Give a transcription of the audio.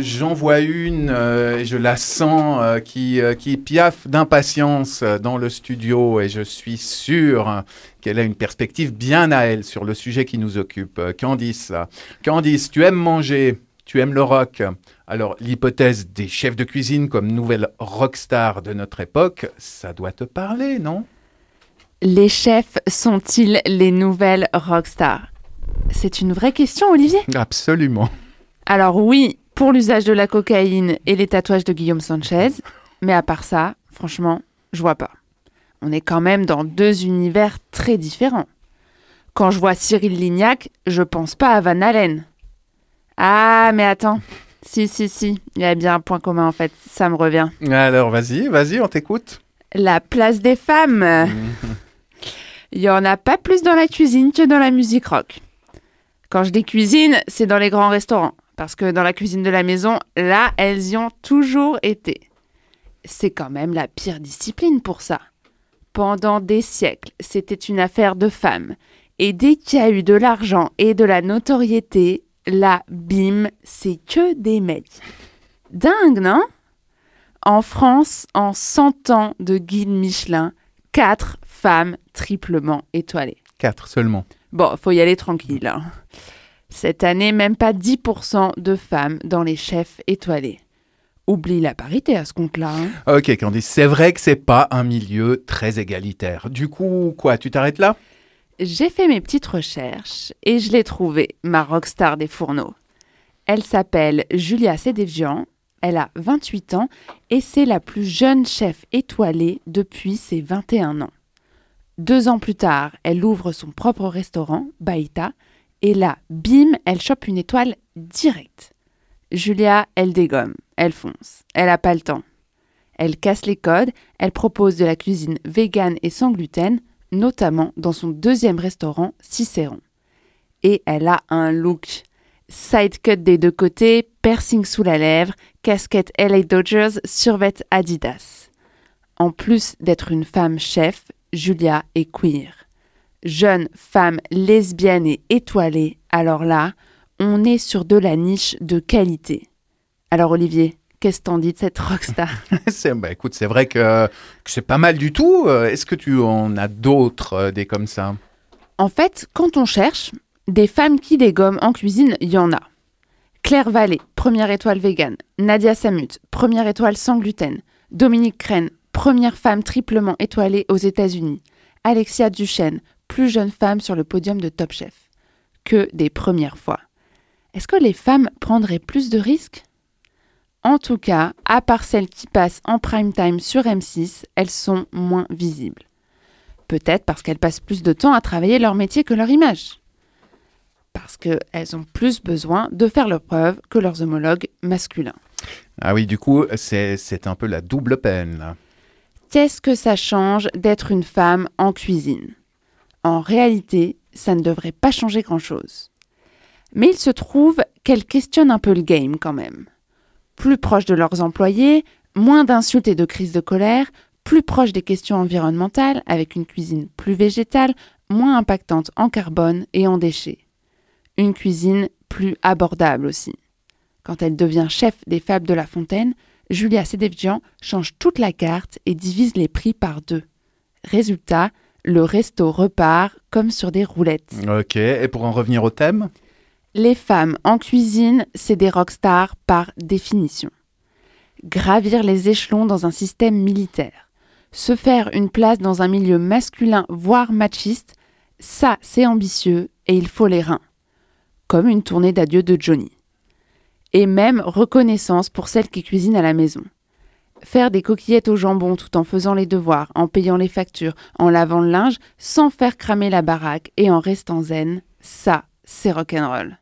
j'en vois une, euh, et je la sens, euh, qui, euh, qui piaffe d'impatience dans le studio et je suis sûr qu'elle a une perspective bien à elle sur le sujet qui nous occupe. Candice. Candice, tu aimes manger, tu aimes le rock. Alors, l'hypothèse des chefs de cuisine comme nouvelle rockstar de notre époque, ça doit te parler, non? Les chefs sont-ils les nouvelles rockstars? C'est une vraie question, Olivier? Absolument. Alors oui, pour l'usage de la cocaïne et les tatouages de Guillaume Sanchez, mais à part ça, franchement, je vois pas. On est quand même dans deux univers très différents. Quand je vois Cyril Lignac, je pense pas à Van Halen. Ah, mais attends. Si, si, si, il y a bien un point commun en fait, ça me revient. Alors, vas-y, vas-y, on t'écoute. La place des femmes. Il y en a pas plus dans la cuisine que dans la musique rock. Quand je dis cuisine, c'est dans les grands restaurants. Parce que dans la cuisine de la maison, là, elles y ont toujours été. C'est quand même la pire discipline pour ça. Pendant des siècles, c'était une affaire de femmes. Et dès qu'il y a eu de l'argent et de la notoriété, là, bim, c'est que des mecs. Dingue, non? En France, en 100 ans de guide Michelin, 4 femmes triplement étoilées. Quatre seulement. Bon, faut y aller tranquille. hein. Cette année, même pas 10% de femmes dans les chefs étoilés. Oublie la parité à ce compte-là. hein. Ok, Candice, c'est vrai que c'est pas un milieu très égalitaire. Du coup, quoi, tu t'arrêtes là? J'ai fait mes petites recherches et je l'ai trouvée, ma rockstar des fourneaux. Elle s'appelle Julia Sedevian, elle a 28 ans et c'est la plus jeune chef étoilée depuis ses 21 ans. Deux ans plus tard, elle ouvre son propre restaurant, Baïta, et là, bim, elle chope une étoile directe. Julia, elle dégomme, elle fonce, elle a pas le temps. Elle casse les codes, elle propose de la cuisine végane et sans gluten, notamment dans son deuxième restaurant, Cicéron. Et elle a un look. Side cut des deux côtés, piercing sous la lèvre, casquette LA Dodgers, survêt Adidas. En plus d'être une femme chef, Julia est queer. Jeune femme lesbienne et étoilée, alors là, on est sur de la niche de qualité. Alors Olivier, qu'est-ce que t'en dis de cette rockstar? C'est- bah, écoute, c'est vrai que, que c'est pas mal du tout. Euh, Est-ce que tu en as d'autres, euh, des comme ça? En fait, quand on cherche, des femmes qui dégomment en cuisine, il y en a. Claire Vallée, première étoile végane. Nadia Samut, première étoile sans gluten. Dominique Crène, première femme triplement étoilée aux États-Unis. Alexia Duchesne, plus jeune femme sur le podium de Top Chef. Que des premières fois. Est-ce que les femmes prendraient plus de risques? En tout cas, à part celles qui passent en prime time sur M6, elles sont moins visibles. Peut-être parce qu'elles passent plus de temps à travailler leur métier que leur image. Parce qu'elles ont plus besoin de faire leurs preuves que leurs homologues masculins. Ah oui, du coup, c'est un peu la double peine. Qu'est-ce que ça change d'être une femme en cuisine? En réalité, ça ne devrait pas changer grand-chose. Mais il se trouve qu'elles questionnent un peu le game quand même. Plus proches de leurs employés, moins d'insultes et de crises de colère, plus proches des questions environnementales avec une cuisine plus végétale, moins impactante en carbone et en déchets. Une cuisine plus abordable aussi. Quand elle devient chef des Fables de la Fontaine, Julia Sedevjian change toute la carte et divise les prix par deux. Résultat, le resto repart comme sur des roulettes. Ok, et pour en revenir au thème? Les femmes en cuisine, c'est des rockstars par définition. Gravir les échelons dans un système militaire, se faire une place dans un milieu masculin voire machiste, ça c'est ambitieux et il faut les reins. Comme une tournée d'adieu de Johnny. Et même reconnaissance pour celles qui cuisinent à la maison. Faire des coquillettes au jambon tout en faisant les devoirs, en payant les factures, en lavant le linge, sans faire cramer la baraque et en restant zen, ça, c'est rock'n'roll.